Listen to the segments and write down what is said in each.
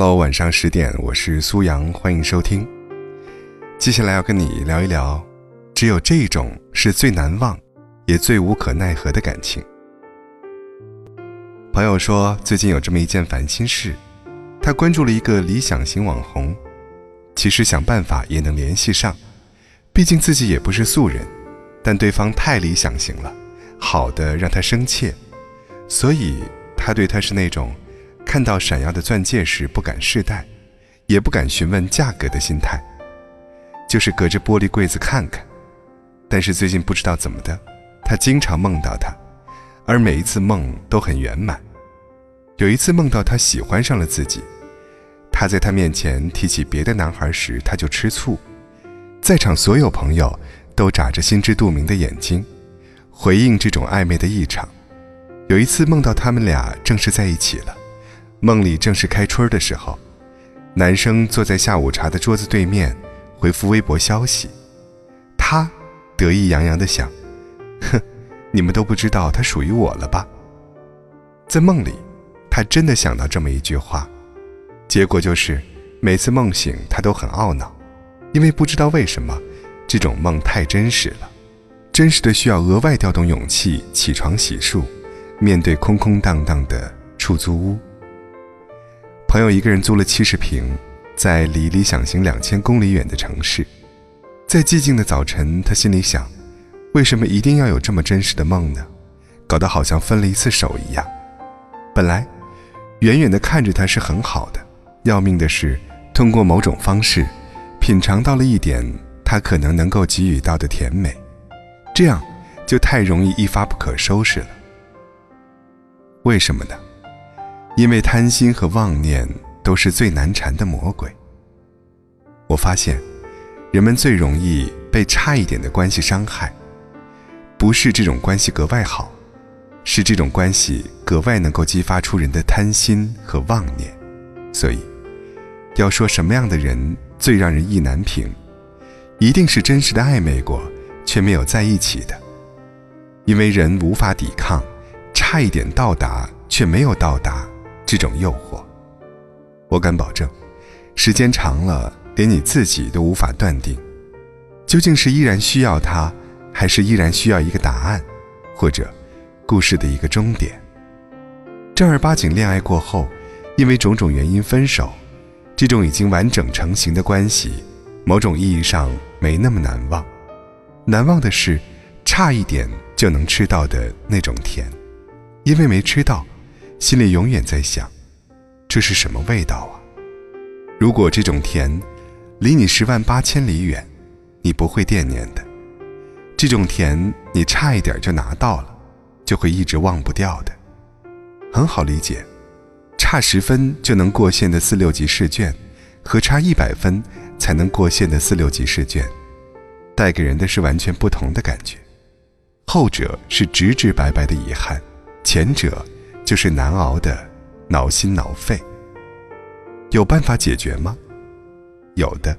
Hello，晚上十点，我是苏阳，欢迎收听。接下来要跟你聊一聊，只有这种是最难忘，也最无可奈何的感情。朋友说，最近有这么一件烦心事，他关注了一个理想型网红，其实想办法也能联系上，毕竟自己也不是素人，但对方太理想型了，好的让他生气，所以他对他是那种。看到闪耀的钻戒时不敢试戴，也不敢询问价格的心态，就是隔着玻璃柜子看看。但是最近不知道怎么的，他经常梦到他，而每一次梦都很圆满。有一次梦到他喜欢上了自己，他在他面前提起别的男孩时，他就吃醋。在场所有朋友都眨着心知肚明的眼睛，回应这种暧昧的异常。有一次梦到他们俩正式在一起了。梦里正是开春的时候，男生坐在下午茶的桌子对面，回复微博消息。他得意洋洋地想：“哼，你们都不知道他属于我了吧？”在梦里，他真的想到这么一句话，结果就是每次梦醒他都很懊恼，因为不知道为什么，这种梦太真实了，真实的需要额外调动勇气起床洗漱，面对空空荡荡的出租屋。朋友一个人租了七十平，在离理想型两千公里远的城市，在寂静的早晨，他心里想：为什么一定要有这么真实的梦呢？搞得好像分了一次手一样。本来，远远的看着他是很好的，要命的是，通过某种方式，品尝到了一点他可能能够给予到的甜美，这样就太容易一发不可收拾了。为什么呢？因为贪心和妄念都是最难缠的魔鬼。我发现，人们最容易被差一点的关系伤害，不是这种关系格外好，是这种关系格外能够激发出人的贪心和妄念。所以，要说什么样的人最让人意难平，一定是真实的暧昧过却没有在一起的，因为人无法抵抗差一点到达却没有到达。这种诱惑，我敢保证，时间长了，连你自己都无法断定，究竟是依然需要他，还是依然需要一个答案，或者故事的一个终点。正儿八经恋爱过后，因为种种原因分手，这种已经完整成型的关系，某种意义上没那么难忘。难忘的是，差一点就能吃到的那种甜，因为没吃到。心里永远在想，这是什么味道啊？如果这种甜离你十万八千里远，你不会惦念的；这种甜你差一点就拿到了，就会一直忘不掉的。很好理解，差十分就能过线的四六级试卷，和差一百分才能过线的四六级试卷，带给人的是完全不同的感觉。后者是直直白白的遗憾，前者。就是难熬的，挠心挠肺。有办法解决吗？有的。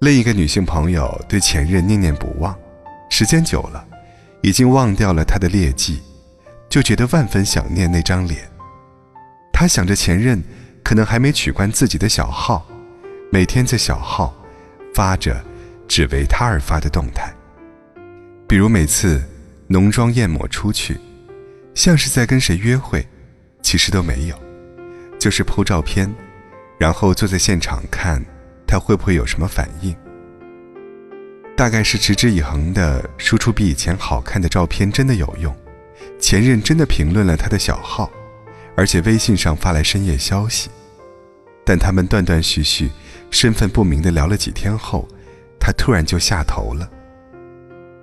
另一个女性朋友对前任念念不忘，时间久了，已经忘掉了他的劣迹，就觉得万分想念那张脸。她想着前任可能还没取关自己的小号，每天在小号发着只为他而发的动态，比如每次浓妆艳抹出去。像是在跟谁约会，其实都没有，就是铺照片，然后坐在现场看他会不会有什么反应。大概是持之以恒的输出比以前好看的照片真的有用，前任真的评论了他的小号，而且微信上发来深夜消息，但他们断断续续、身份不明的聊了几天后，他突然就下头了，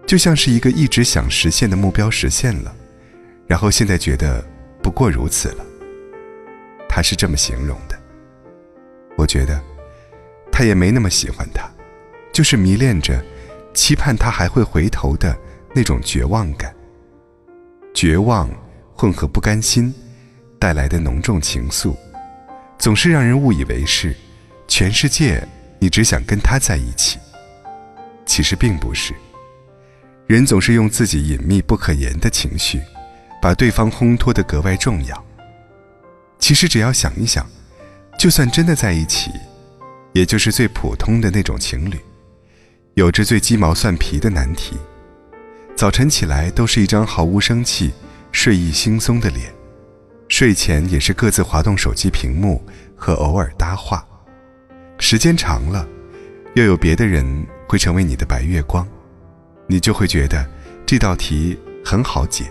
就像是一个一直想实现的目标实现了。然后现在觉得不过如此了。他是这么形容的。我觉得他也没那么喜欢他，就是迷恋着，期盼他还会回头的那种绝望感。绝望混合不甘心带来的浓重情愫，总是让人误以为是全世界你只想跟他在一起。其实并不是。人总是用自己隐秘不可言的情绪。把对方烘托得格外重要。其实只要想一想，就算真的在一起，也就是最普通的那种情侣，有着最鸡毛蒜皮的难题。早晨起来都是一张毫无生气、睡意惺忪的脸，睡前也是各自滑动手机屏幕和偶尔搭话。时间长了，又有别的人会成为你的白月光，你就会觉得这道题很好解，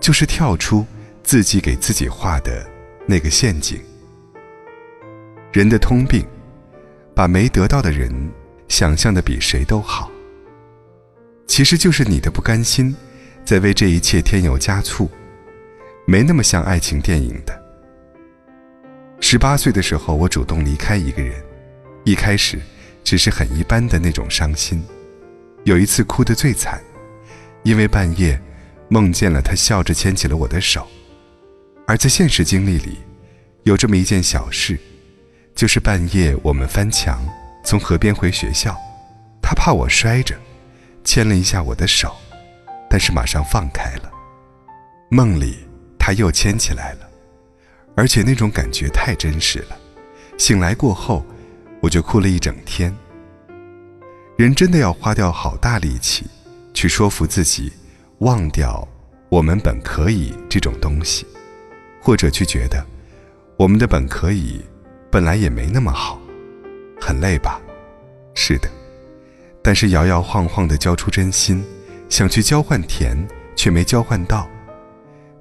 就是跳出自己给自己画的那个陷阱。人的通病，把没得到的人想象的比谁都好。其实就是你的不甘心，在为这一切添油加醋，没那么像爱情电影的。十八岁的时候，我主动离开一个人，一开始只是很一般的那种伤心。有一次哭得最惨，因为半夜梦见了他笑着牵起了我的手。而在现实经历里，有这么一件小事，就是半夜我们翻墙从河边回学校，他怕我摔着。牵了一下我的手，但是马上放开了。梦里他又牵起来了，而且那种感觉太真实了。醒来过后，我就哭了一整天。人真的要花掉好大力气，去说服自己忘掉“我们本可以”这种东西，或者去觉得我们的本可以本来也没那么好，很累吧？是的。但是摇摇晃晃地交出真心，想去交换甜，却没交换到，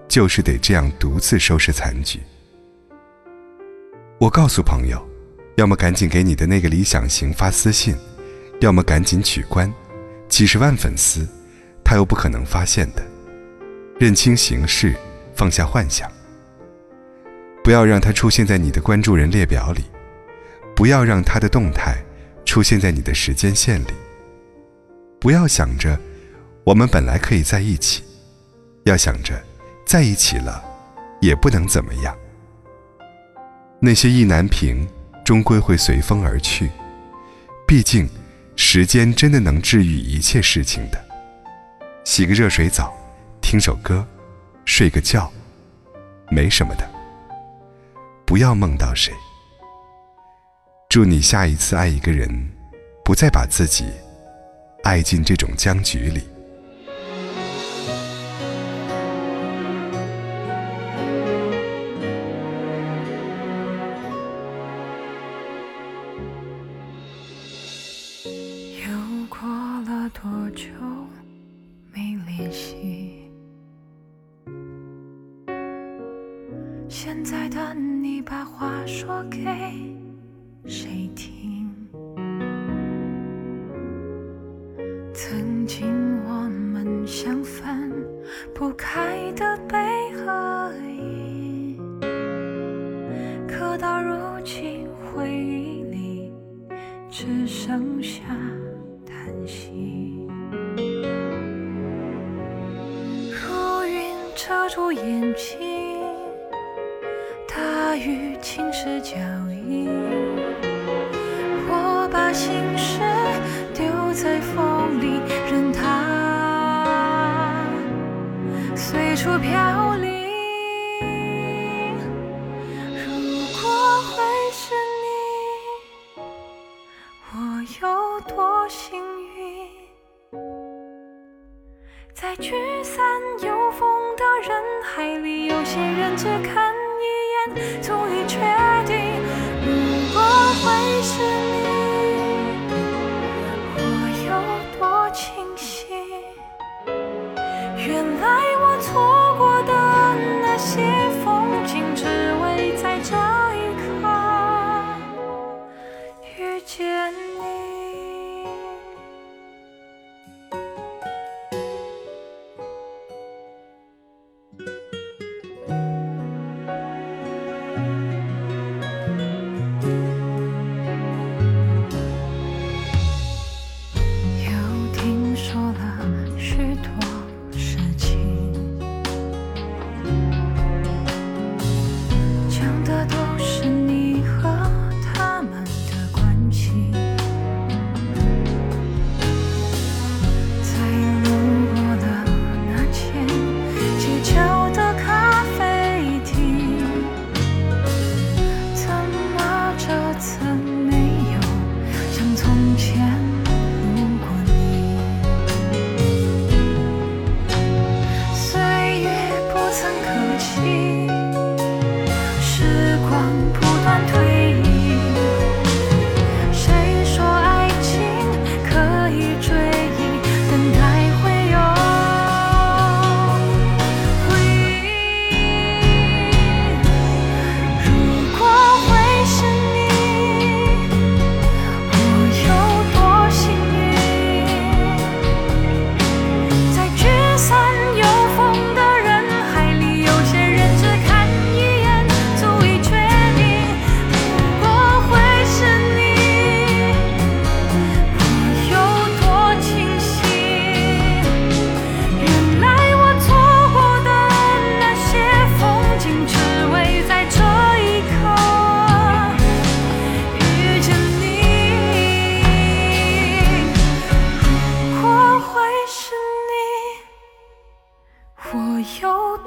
就是得这样独自收拾残局。我告诉朋友，要么赶紧给你的那个理想型发私信，要么赶紧取关，几十万粉丝，他又不可能发现的。认清形势，放下幻想，不要让他出现在你的关注人列表里，不要让他的动态出现在你的时间线里。不要想着，我们本来可以在一起，要想着，在一起了，也不能怎么样。那些意难平，终归会随风而去。毕竟，时间真的能治愈一切事情的。洗个热水澡，听首歌，睡个觉，没什么的。不要梦到谁。祝你下一次爱一个人，不再把自己。爱进这种僵局里，说给谁听？曾经我们相分不开雨侵蚀脚印，我把心事丢在风里，任它随。处飘零。如果会是你，我有多幸运？在聚散有风的人海里，有些人只看一眼，足以确定。如果会是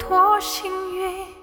多幸运。